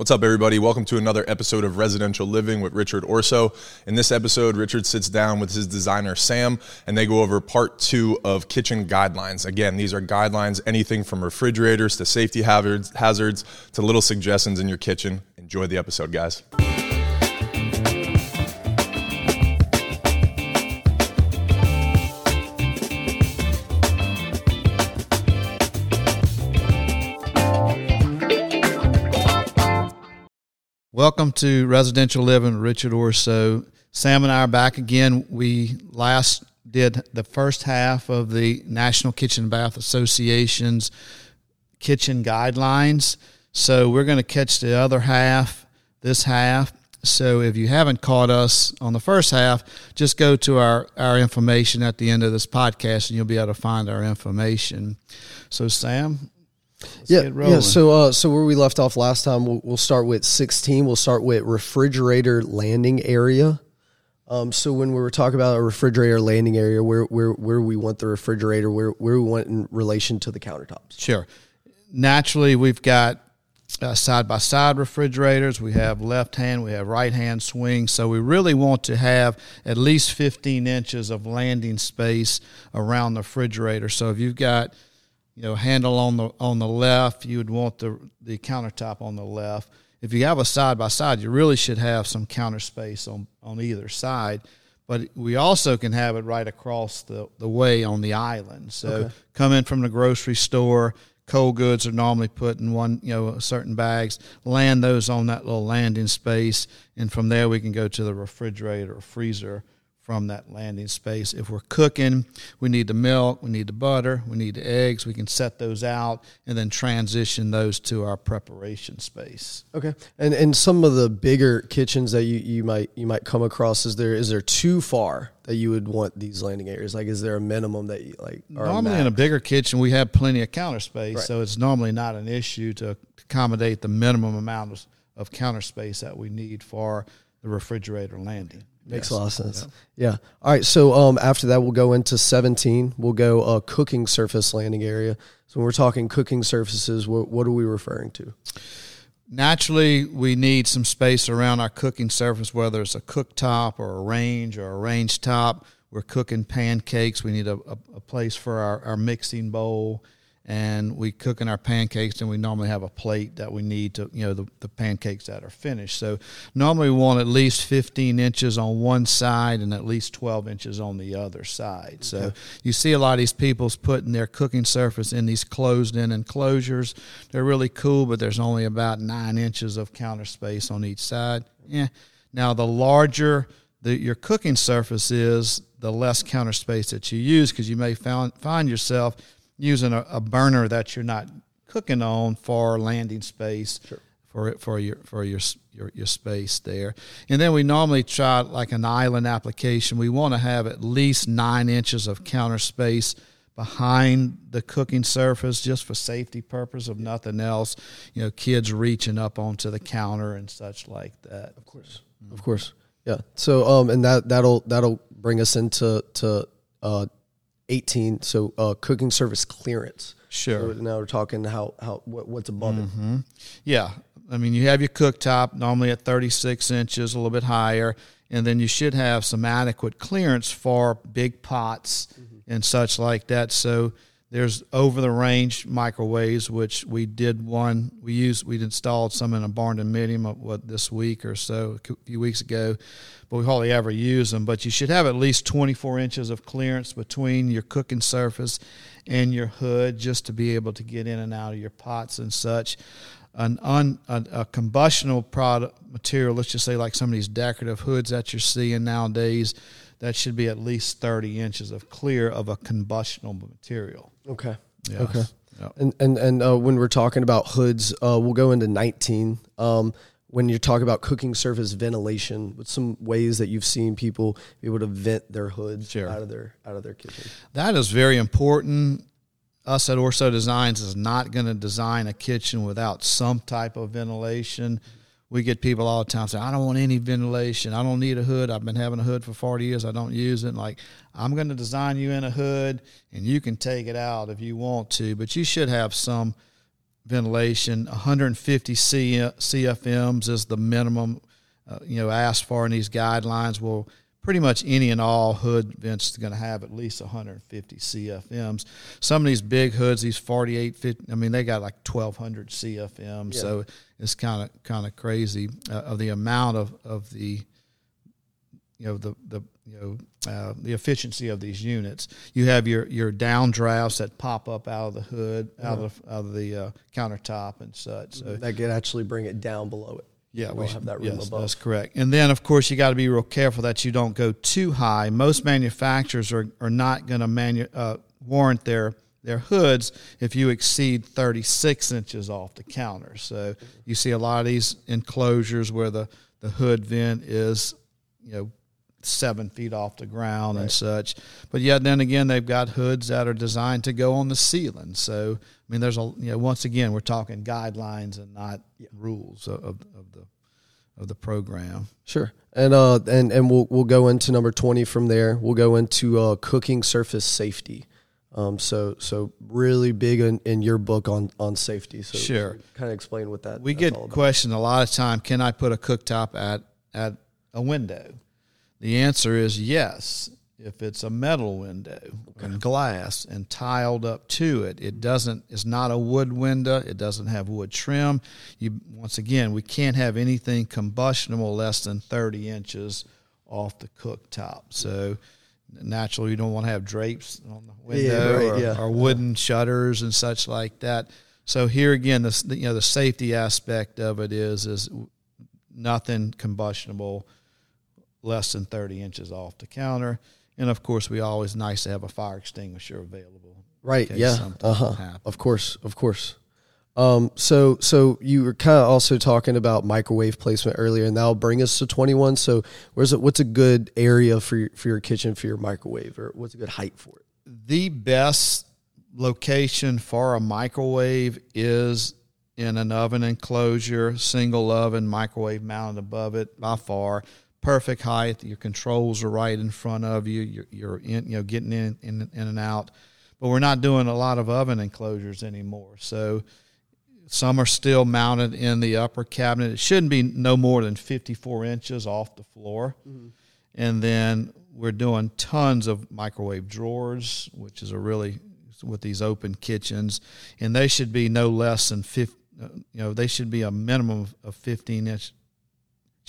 What's up, everybody? Welcome to another episode of Residential Living with Richard Ourso. In this episode, Richard sits down with his designer, Sam, and they go over part two of kitchen guidelines. Again, these are guidelines, anything from refrigerators to safety hazards, hazards to little suggestions in your kitchen. Enjoy the episode, guys. Welcome to Residential Living Richard Ourso. Sam and I are back again. We last did the first half of the National Kitchen and Bath Association's kitchen guidelines. So we're going to catch the other half this half. So if you haven't caught us on the first half, just go to our, our information at the end of this podcast and you'll be able to find our information. So, Sam, Let's yeah, yeah. So, uh, so where we left off last time, we'll, we'll start with sixteen. We'll start with refrigerator landing area. Um, so when we were talking about a refrigerator landing area, where where where we want the refrigerator, where where we want in relation to the countertops. Sure. Naturally, we've got side by side refrigerators. We have left hand, we have right hand swing. So we really want to have at least 15 inches of landing space around the refrigerator. So if you've got you know handle on the on the left you would want the the countertop on the left. If you have a side by side you really should have some counter space on on either side. But we also can have it right across the, the way on the island. So okay. come in from the grocery store cold goods are normally put in one you know certain bags land those on that little landing space and from there we can go to the refrigerator or freezer from that landing space. If we're cooking, we need the milk, we need the butter, we need the eggs. We can set those out and then transition those to our preparation space. Okay. And and some of the bigger kitchens that you, you might you might come across is there is there too far that you would want these landing areas? Like is there a minimum that you like normally in a bigger kitchen we have plenty of counter space, right. so it's normally not an issue to accommodate the minimum amount of, of counter space that we need for the refrigerator landing. Makes yes. a lot of sense. Yeah. yeah. All right. So um, after that, we'll go into 17. We'll go uh, cooking surface landing area. So when we're talking cooking surfaces, what, what are we referring to? Naturally, we need some space around our cooking surface, whether it's a cooktop or a range or a range top. We're cooking pancakes. We need a, a, a place for our, our mixing bowl and we cook in our pancakes and we normally have a plate that we need to you know the, the pancakes that are finished. So normally we want at least 15 inches on one side and at least 12 inches on the other side. Okay. so you see a lot of these people's putting their cooking surface in these closed in enclosures. They're really cool but there's only about nine inches of counter space on each side. Yeah now the larger the, your cooking surface is the less counter space that you use because you may found, find yourself using a, a, burner that you're not cooking on for landing space sure. for for your for your, your your space there. And then we normally try like an island application. We want to have at least nine inches of counter space behind the cooking surface just for safety purpose of nothing else you know kids reaching up onto the counter and such like that of course mm-hmm. of course yeah so um and that that'll that'll bring us into to uh 18. So uh, cooking surface clearance. Sure. So now we're talking how how what, what's above mm-hmm. it. Yeah, I mean you have your cooktop normally at 36 inches, a little bit higher, and then you should have some adequate clearance for big pots mm-hmm. and such like that. So there's over the range microwaves, which we did one. We used we installed some in a barndominium uh, what this week or so, a few weeks ago, but we hardly ever use them. But you should have at least 24 inches of clearance between your cooking surface and your hood, just to be able to get in and out of your pots and such. An un, a, a combustible product material, let's just say like some of these decorative hoods that you're seeing nowadays that should be at least 30 inches of clear of a combustible material. Okay. Yes. Okay. Yep. And and and uh, when we're talking about hoods, uh, we'll go into 19. Um, when you're talking about cooking surface ventilation, with some ways that you've seen people be able to vent their hoods sure. out of their out of their kitchen. That is very important. Us at Ourso Designs is not going to design a kitchen without some type of ventilation. We get people all the time say, I don't want any ventilation. I don't need a hood. I've been having a hood for 40 years. I don't use it. Like, I'm going to design you in a hood and you can take it out if you want to, but you should have some ventilation. 150 CFMs is the minimum, uh, you know, asked for in these guidelines. Well, pretty much any and all hood vents is going to have at least 150 CFMs. Some of these big hoods, these 48, 50, I mean, they got like 1,200 CFMs. Yeah. So it's kind of kind of crazy uh, of the amount of, of the you know the the you know uh, the efficiency of these units. You have your your downdrafts that pop up out of the hood, out uh-huh. of out of the uh, countertop and such. So that could actually bring it down below it. Yeah, we have that room yes, above. That's correct. And then, of course, you got to be real careful that you don't go too high. Most manufacturers are, are not going to manu- uh, warrant their their hoods if you exceed 36 inches off the counter. So you see a lot of these enclosures where the, the hood vent is, you know, seven feet off the ground right. and such. But yet then again, they've got hoods that are designed to go on the ceiling. So I mean, there's a you know once again we're talking guidelines and not yeah. rules of, of the of the program. Sure, and uh and and we'll we'll go into number twenty from there. We'll go into uh, cooking surface safety. Um, so so really big in, in your book on on safety. So sure, kind of explain what that. We get questioned a lot of time. Can I put a cooktop at at a window? The answer is yes. If it's a metal window okay. and glass and tiled up to it, it doesn't. It's not a wood window. It doesn't have wood trim. You once again, we can't have anything combustible less than thirty inches off the cooktop. So naturally, you don't want to have drapes on the window yeah, right, or, yeah. or, wooden shutters and such like that. So here again, the you know the safety aspect of it is is nothing combustible less than 30 inches off the counter. And of course, we always nice to have a fire extinguisher available. Right. Yeah. Uh huh. Of course. Of course. Um, so, so you were kind of also talking about microwave placement earlier, and that'll bring us to 21. So, where's it? What's a good area for your, for your kitchen for your microwave, or what's a good height for it? The best location for a microwave is in an oven enclosure, single oven, microwave mounted above it by far perfect height. Your controls are right in front of you. You're, you're in, you know, getting in, in, in and out. But we're not doing a lot of oven enclosures anymore. So some are still mounted in the upper cabinet. It shouldn't be no more than 54 inches off the floor. Mm-hmm. And then we're doing tons of microwave drawers, which is a really with these open kitchens, and they should be no less than 50, uh, you know, they should be a minimum of 15 inch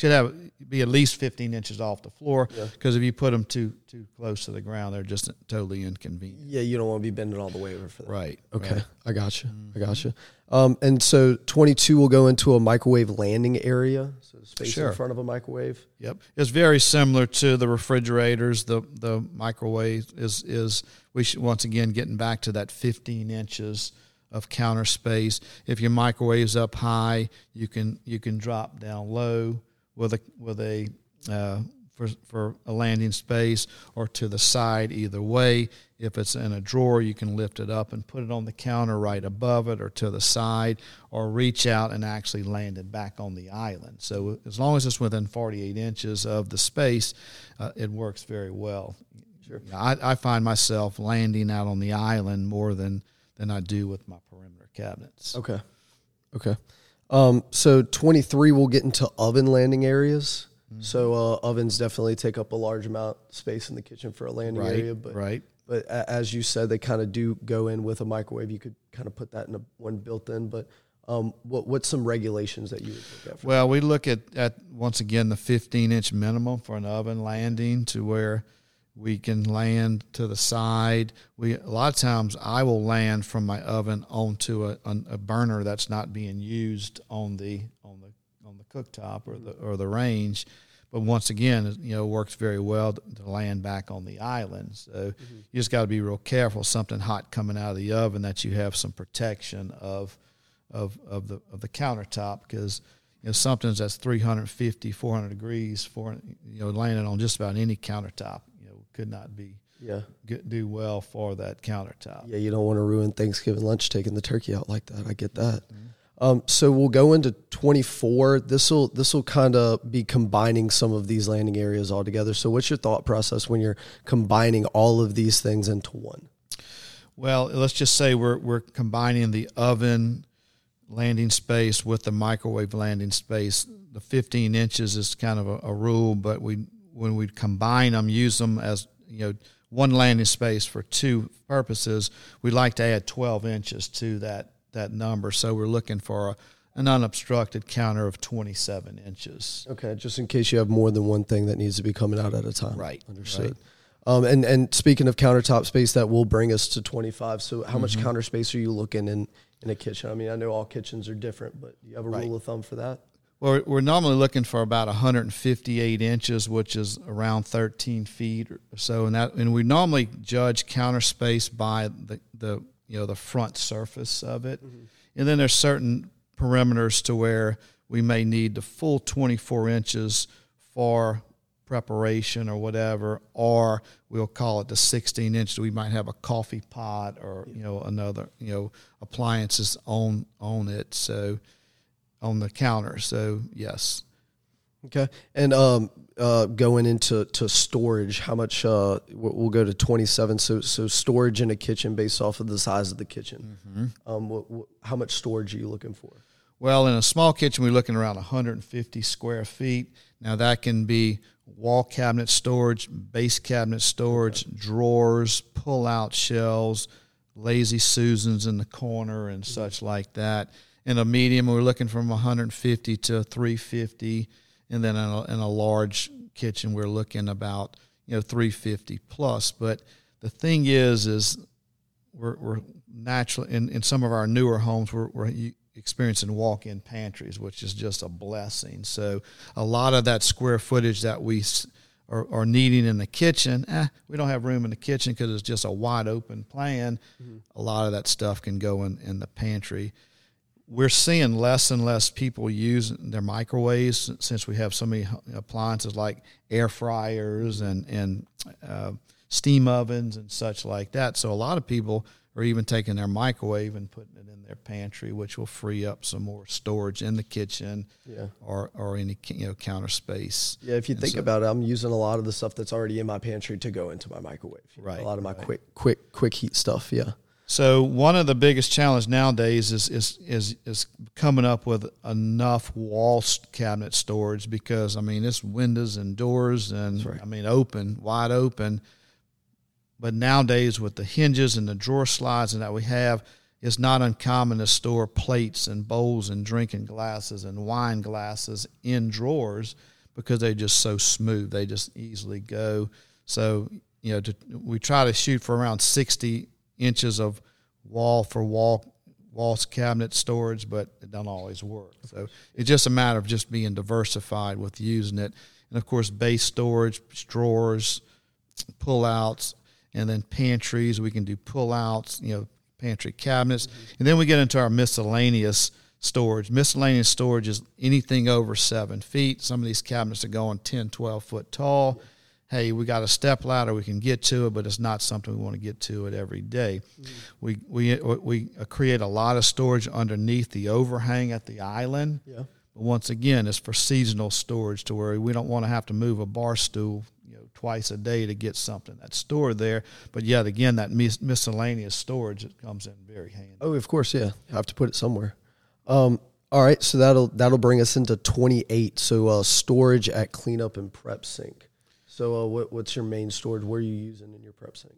should have be at least 15 inches off the floor because yeah. if you put them too too close to the ground, they're just totally inconvenient. Yeah, you don't want to be bending all the way over for that. Right. Okay, right. I got you. Mm-hmm. I got you. Um, and so 22 will go into a microwave landing area, so space sure. in front of a microwave. Yep, it's very similar to the refrigerators. The the microwave is is we should once again getting back to that 15 inches of counter space. If your microwave's up high, you can you can drop down low with a with a uh, for for a landing space or to the side either way. If it's in a drawer, you can lift it up and put it on the counter right above it or to the side, or reach out and actually land it back on the island. So as long as it's within 48 inches of the space, uh, it works very well. Sure. I, I find myself landing out on the island more than than I do with my perimeter cabinets. Okay. Okay. Um, so 23 will get into oven landing areas. Mm-hmm. So uh, ovens definitely take up a large amount of space in the kitchen for a landing right, area. But right. But as you said, they kind of do go in with a microwave. You could kind of put that in a, one built in. But um, what what's some regulations that you would look at? well, we look at, at once again the 15 inch minimum for an oven landing to where we can land to the side. We a lot of times I will land from my oven onto a, a burner that's not being used on the on the on the cooktop or the or the range. But once again, you know, works very well to, to land back on the island. So mm-hmm. you just got to be real careful. Something hot coming out of the oven that you have some protection of of of the of the countertop because you know something that's 350 400 degrees for you know landing on just about any countertop could not be yeah get, do well for that countertop. Yeah, you don't want to ruin Thanksgiving lunch taking the turkey out like that. I get that. Mm-hmm. Um, so we'll go into 24. This will this will kind of be combining some of these landing areas all together. So what's your thought process when you're combining all of these things into one? Well, let's just say we're we're combining the oven landing space with the microwave landing space. The 15 inches is kind of a, a rule, but we when we combine them, use them as you know one landing space for two purposes. We like to add 12 inches to that that number, so we're looking for a, an unobstructed counter of 27 inches. Okay, just in case you have more than one thing that needs to be coming out at a time. Right. Understood. Right. Um, and and speaking of countertop space, that will bring us to 25. So, how mm-hmm. much counter space are you looking in in a kitchen? I mean, I know all kitchens are different, but do you have a right. rule of thumb for that? Well, we're normally looking for about 158 inches, which is around 13 feet or so, and that and we normally judge counter space by the the you know the front surface of it, mm-hmm. and then there's certain perimeters to where we may need the full 24 inches for preparation or whatever, or we'll call it the 16 inch. We might have a coffee pot or you know another you know appliances on on it. So on the counter. So yes. Okay, and um, uh, going into to storage, how much? Uh, we'll go to twenty seven. So so storage in a kitchen based off of the size of the kitchen. Mm-hmm. Um, what, what, how much storage are you looking for? Well, in a small kitchen, we're looking around 150 square feet. Now that can be wall cabinet storage, base cabinet storage, okay. drawers, pull out shelves, lazy Susans in the corner, and mm-hmm. such like that. In a medium, we're looking from 150 to 350, and then in a, in a large kitchen, we're looking about you know 350 plus. But the thing is, is we're, we're naturally in, in some of our newer homes, we're, we're experiencing walk-in pantries, which is just a blessing. So a lot of that square footage that we are, are needing in the kitchen, eh, we don't have room in the kitchen because it's just a wide open plan. Mm-hmm. A lot of that stuff can go in, in the pantry. We're seeing less and less people use their microwaves since we have so many appliances like air fryers and and uh, steam ovens and such like that. So a lot of people are even taking their microwave and putting it in their pantry, which will free up some more storage in the kitchen yeah. or, or any you know counter space. Yeah, if you and think so, about it, I'm using a lot of the stuff that's already in my pantry to go into my microwave. Right. A lot of my right. quick quick quick heat stuff. Yeah. So one of the biggest challenges nowadays is is is is coming up with enough wall cabinet storage because I mean it's windows and doors and right. I mean open wide open but nowadays, with the hinges and the drawer slides and that we have, it's not uncommon to store plates and bowls and drinking glasses and wine glasses in drawers because they're just so smooth. They just easily go. So, you know, to, we try to shoot for around 60 inches of wall for wall walls cabinet storage, but it doesn't always work. So it's just a matter of just being diversified with using it. And of course, base storage, drawers, pull outs, and then pantries. We can do pull-outs, you know, pantry cabinets, mm-hmm. and then we get into our miscellaneous storage. Miscellaneous storage is anything over seven feet. Some of these cabinets are going 10, 12 foot tall. Hey, we got a step ladder, we can get to it, but it's not something we want to get to it every day. Mm-hmm. We, we, we create a lot of storage underneath the overhang at the island. Yeah. But once again, it's for seasonal storage to where we don't want to have to move a bar stool you know, twice a day to get something that's stored there. But yet again, that mis- miscellaneous storage it comes in very handy. Oh, of course, yeah. I have to put it somewhere. Um, all right, so that'll that'll bring us into twenty eight. So uh, storage at cleanup and prep sink. So uh, what, what's your main storage? Where are you using in your prep sink?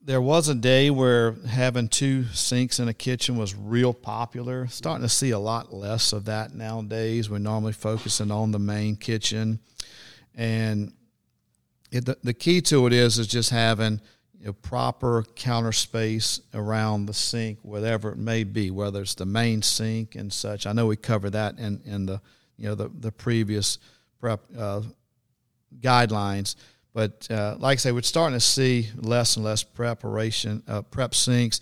There was a day where having two sinks in a kitchen was real popular. Starting to see a lot less of that nowadays. We're normally focusing on the main kitchen, and it, the, the key to it is is just having you know, proper counter space around the sink, whatever it may be, whether it's the main sink and such. I know we covered that in, in the you know the the previous prep uh, guidelines, but uh, like I say, we're starting to see less and less preparation uh, prep sinks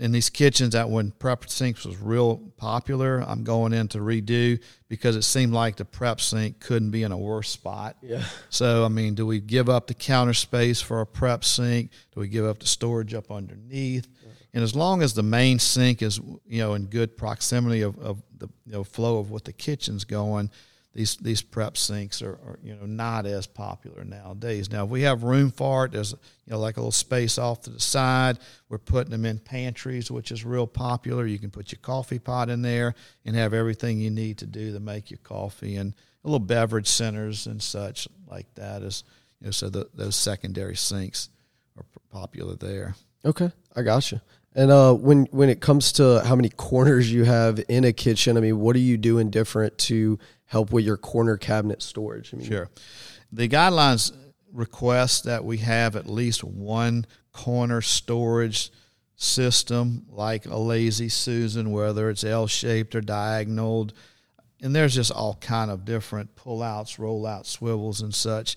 in these kitchens that when prep sinks was real popular, I'm going in to redo because it seemed like the prep sink couldn't be in a worse spot. Yeah. So I mean, do we give up the counter space for a prep sink? Do we give up the storage up underneath? Yeah. And as long as the main sink is you know in good proximity of, of the you know, flow of what the kitchen's going, these these prep sinks are, are, you know not as popular nowadays. Now if we have room for it, there's you know like a little space off to the side. We're putting them in pantries, which is real popular. You can put your coffee pot in there and have everything you need to do to make your coffee, and little beverage centers and such like that is you know so the, those secondary sinks are popular there. Okay, I got you. And uh, when when it comes to how many corners you have in a kitchen, I mean, what are you doing different to help with your corner cabinet storage? I mean, sure. The guidelines request that we have at least one corner storage system, like a lazy Susan, whether it's L shaped or diagonal, and there's just all kind of different pullouts, rollouts, swivels, and such.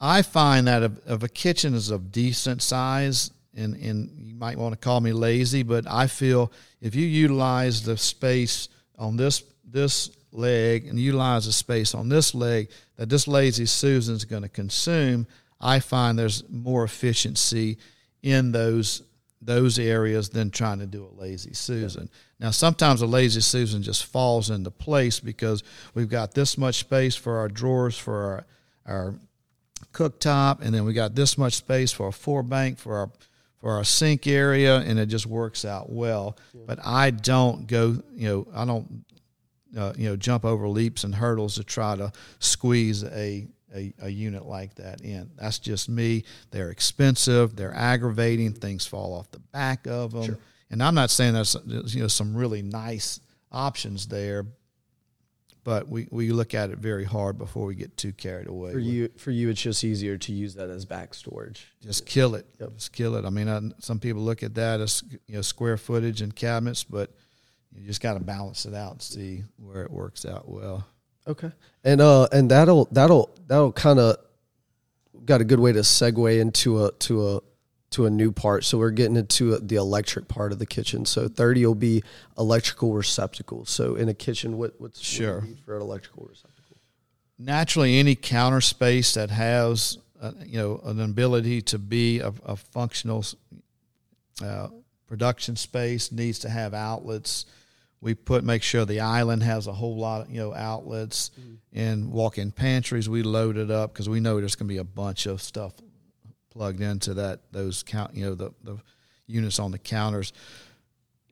I find that if, if a kitchen is of decent size, and and you might want to call me lazy, but I feel if you utilize the space on this this leg and utilize the space on this leg that this lazy Susan is going to consume, I find there's more efficiency in those those areas than trying to do a lazy Susan. Now, sometimes a lazy Susan just falls into place because we've got this much space for our drawers for our, our cooktop, and then we got this much space for a four bank for our for our sink area, and it just works out well. Yeah. But I don't go, you know, I don't, uh, you know, jump over leaps and hurdles to try to squeeze a, a, a unit like that in. That's just me. They're expensive. They're aggravating. Things fall off the back of them. Sure. And I'm not saying there's you know some really nice options there, but we, we look at it very hard before we get too carried away. For you, for you, it's just easier to use that as back storage. Just kill it. Yep. Just kill it. I mean, I, some people look at that as you know square footage and cabinets, but you just got to balance it out and see where it works out well. Okay, and uh, and that'll that'll that'll kind of got a good way to segue into a to a to a new part. So we're getting into the electric part of the kitchen. So 30 will be electrical receptacles. So in a kitchen, what, what's sure. What for an electrical receptacle? Naturally, any counter space that has uh, you know an ability to be a, a functional uh, production space needs to have outlets. We put make sure the island has a whole lot of you know outlets. Mm-hmm. In walk-in pantries, we load it up because we know there's going to be a bunch of stuff plugged into that those count you know the, the units on the counters.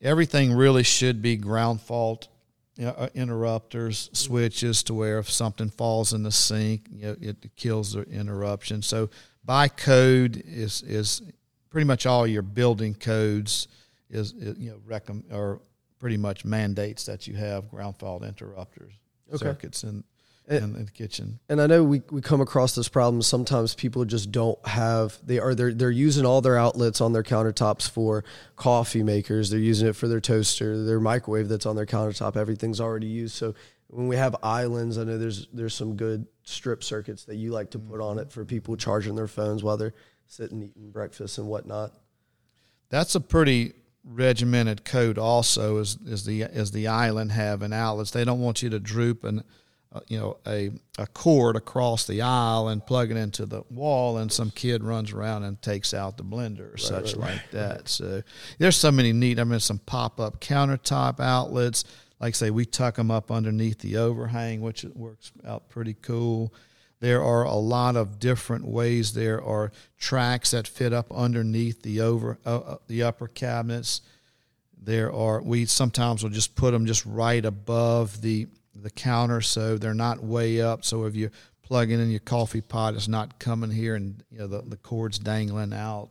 Everything really should be ground fault you know, uh, interrupters, switches to where if something falls in the sink, you know, it kills the interruption. So by code is is pretty much all your building codes is, is you know recommend or pretty much mandates that you have ground fault interrupters okay. circuits in in, in, the kitchen. And I know we, we come across this problem. Sometimes people just don't have they are they're they're using all their outlets on their countertops for coffee makers. They're using it for their toaster, their microwave that's on their countertop. Everything's already used. So when we have islands, I know there's there's some good strip circuits that you like to put on it mm-hmm. for people charging their phones while they're sitting eating breakfast and whatnot. That's a pretty regimented code also is is the is the island have having outlets. They don't want you to droop and uh, you know a a cord across the aisle and plug it into the wall, and some kid runs around and takes out the blender or right, such right, like right. that. So there's so many neat. I mean, some pop up countertop outlets. Like say, we tuck them up underneath the overhang, which works out pretty cool. There are a lot of different ways. There are tracks that fit up underneath the over uh, uh the upper cabinets. There are we sometimes will just put them just right above the the counter so they're not way up. So if you plug in your coffee pot, it's not coming here and you know the, the cord's dangling out.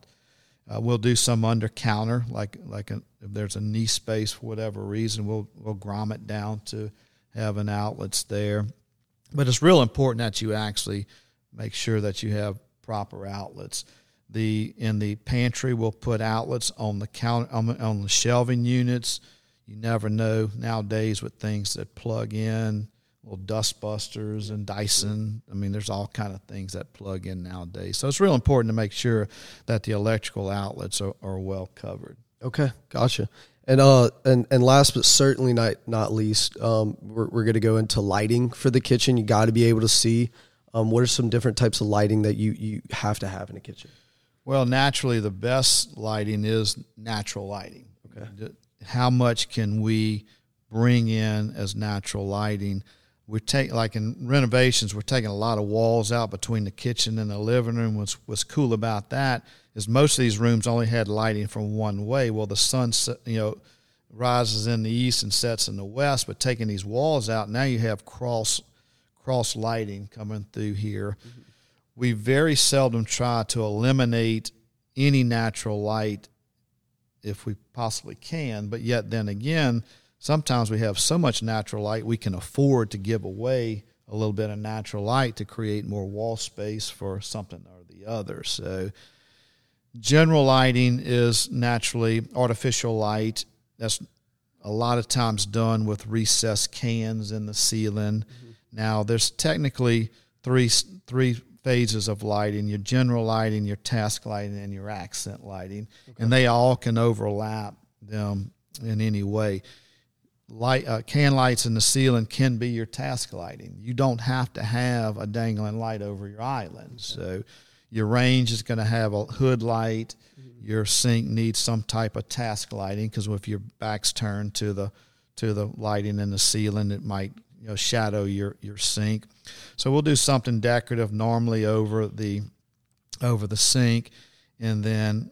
Uh, we'll do some under counter, like like if there's a knee space for whatever reason, we'll we'll grommet down to having outlets there. But it's real important that you actually make sure that you have proper outlets. The in the pantry, we'll put outlets on the counter on, on the shelving units you never know nowadays with things that plug in, little dust busters and Dyson. I mean, there's all kind of things that plug in nowadays. So it's real important to make sure that the electrical outlets are, are well covered. Okay, gotcha. And uh, and and last but certainly not not least, um, we're we're going to go into lighting for the kitchen. You got to be able to see. Um, what are some different types of lighting that you you have to have in a kitchen? Well, naturally, the best lighting is natural lighting. Okay how much can we bring in as natural lighting? we take like in renovations, we're taking a lot of walls out between the kitchen and the living room. What's what's cool about that is most of these rooms only had lighting from one way. Well, the sun, you know, rises in the east and sets in the west. But taking these walls out, now you have cross cross lighting coming through here. Mm-hmm. We very seldom try to eliminate any natural light if we possibly can. But yet, then again, sometimes we have so much natural light we can afford to give away a little bit of natural light to create more wall space for something or the other. So, general lighting is naturally artificial light. That's a lot of times done with recessed cans in the ceiling. Mm-hmm. Now, there's technically three three phases of lighting: your general lighting, your task lighting, and your accent lighting, okay. and they all can overlap them in any way. Light uh, can lights in the ceiling can be your task lighting. You don't have to have a dangling light over your island. Okay. So, your range is going to have a hood light. Mm-hmm. Your sink needs some type of task lighting because if your back's turned to the to the lighting in the ceiling, it might you know shadow your your sink. So we'll do something decorative normally over the over the sink, and then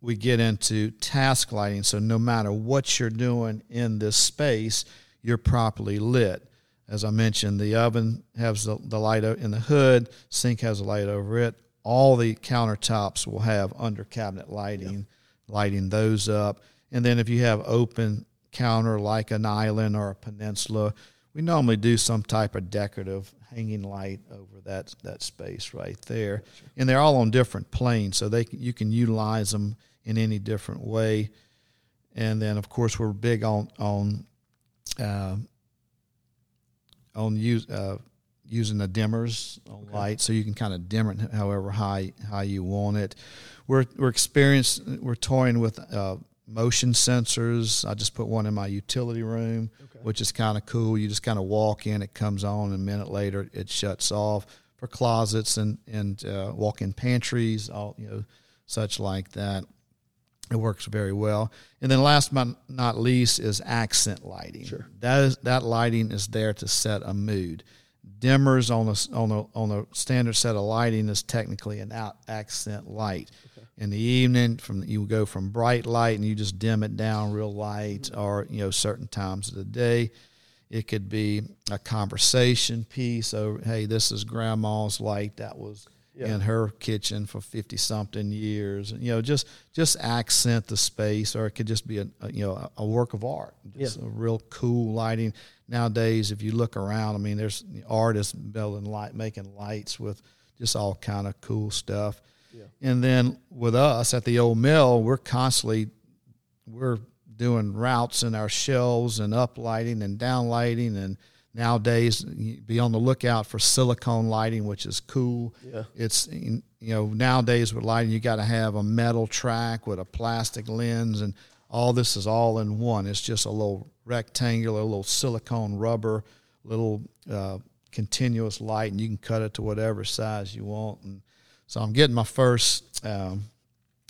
we get into task lighting. So no matter what you're doing in this space, you're properly lit. As I mentioned, the oven has the, the light in the hood, sink has a light over it. All the countertops will have under cabinet lighting, lighting those up. And then if you have open counter like an island or a peninsula, we normally do some type of decorative hanging light over that that space right there, and they're all on different planes, so they you can utilize them in any different way. And then, of course, we're big on on uh, on use, uh, using the dimmers on okay. light, so you can kind of dim it however high how you want it. We're we're experienced. We're toying with uh, motion sensors. I just put one in my utility room, okay. which is kind of cool. You just kind of walk in, it comes on, and a minute later it shuts off. For closets and and uh, walk-in pantries, all you know, such like that. It works very well. And then last but not least is accent lighting. Sure. That is that lighting is there to set a mood. Dimmers on a on a on a standard set of lighting is technically an out accent light in the evening from you go from bright light and you just dim it down real light or you know certain times of the day. It could be a conversation piece. Or hey this is grandma's light that was yeah. in her kitchen for 50 something years. You know just just accent the space or it could just be a, a you know a work of art just yeah. a real cool lighting. Nowadays if you look around i mean there's artists building light making lights with just all kind of cool stuff yeah. And then with us at the old mill, we're constantly we're doing routes in our shelves and uplighting and downlighting and nowadays be on the lookout for silicone lighting which is cool yeah. it's you know nowadays with lighting you got to have a metal track with a plastic lens and all this is all in one it's just a little rectangular little silicone rubber little uh, continuous light and you can cut it to whatever size you want and so I'm getting my first um,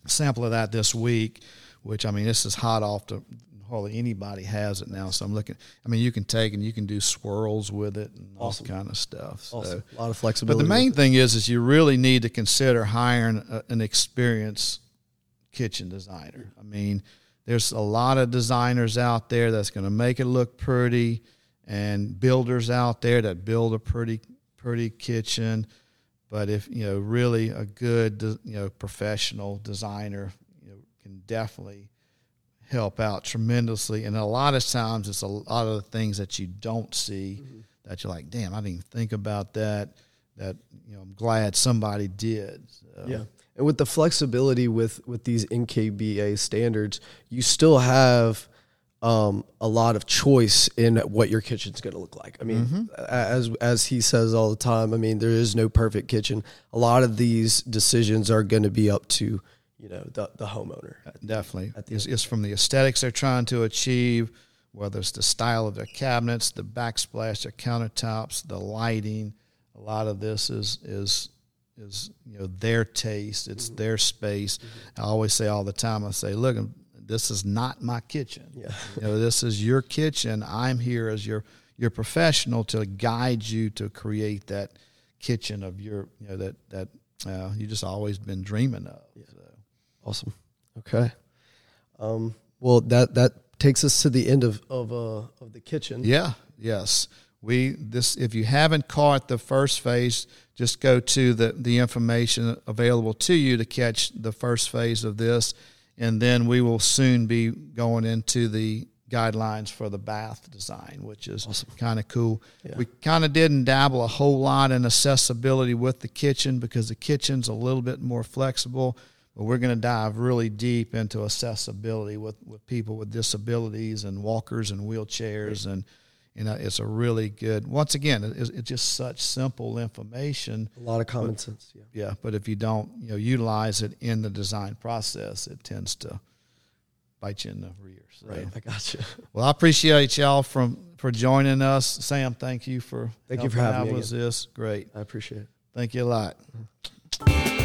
sample of that this week, which I mean, this is hot off the hardly anybody has it now. So I'm looking. I mean, you can take and you can do swirls with it and awesome. all kind of stuff. So awesome. a lot of flexibility. But the main thing is, is you really need to consider hiring a, an experienced kitchen designer. I mean, there's a lot of designers out there that's going to make it look pretty, and builders out there that build a pretty pretty kitchen. But if you know really a good you know professional designer, you know, can definitely help out tremendously. And a lot of times, it's a lot of the things that you don't see mm-hmm. that you're like, damn, I didn't even think about that. That you know, I'm glad somebody did. So. Yeah. And with the flexibility with with these NKBA standards, you still have um, a lot of choice in what your kitchen's going to look like. I mean, mm-hmm. as as he says all the time, I mean, there is no perfect kitchen. A lot of these decisions are going to be up to you know the the homeowner. Uh, definitely, it's, it's, from the aesthetics they're trying to achieve, whether it's the style of their cabinets, the backsplash, their countertops, the lighting. A lot of this is is is you know their taste. It's mm-hmm. their space. Mm-hmm. I always say all the time. I say, look, this is not my kitchen. Yeah. you know, this is your kitchen. I'm here as your your professional to guide you to create that kitchen of your you know that that uh, you just always been dreaming of. Yeah. So. Awesome. Okay. Um, well, that that takes us to the end of of uh, of the kitchen. Yeah. Yes. We this if you haven't caught the first phase, just go to the the information available to you to catch the first phase of this, and then we will soon be going into the guidelines for the bath design, which is awesome. kind of cool. Yeah. We kind of didn't dabble a whole lot in accessibility with the kitchen because the kitchen's a little bit more flexible, but we're going to dive really deep into accessibility with, with people with disabilities and walkers and wheelchairs and you know it's a really good once again it's, it's just such simple information a lot of common but, sense yeah yeah but if you don't you know utilize it in the design process it tends to bite you in the rear. So. Right, I got you. Well, I appreciate y'all from for joining us. Sam, thank you for thank you for having me. Was this great? I appreciate it. Thank you a lot. Mm-hmm.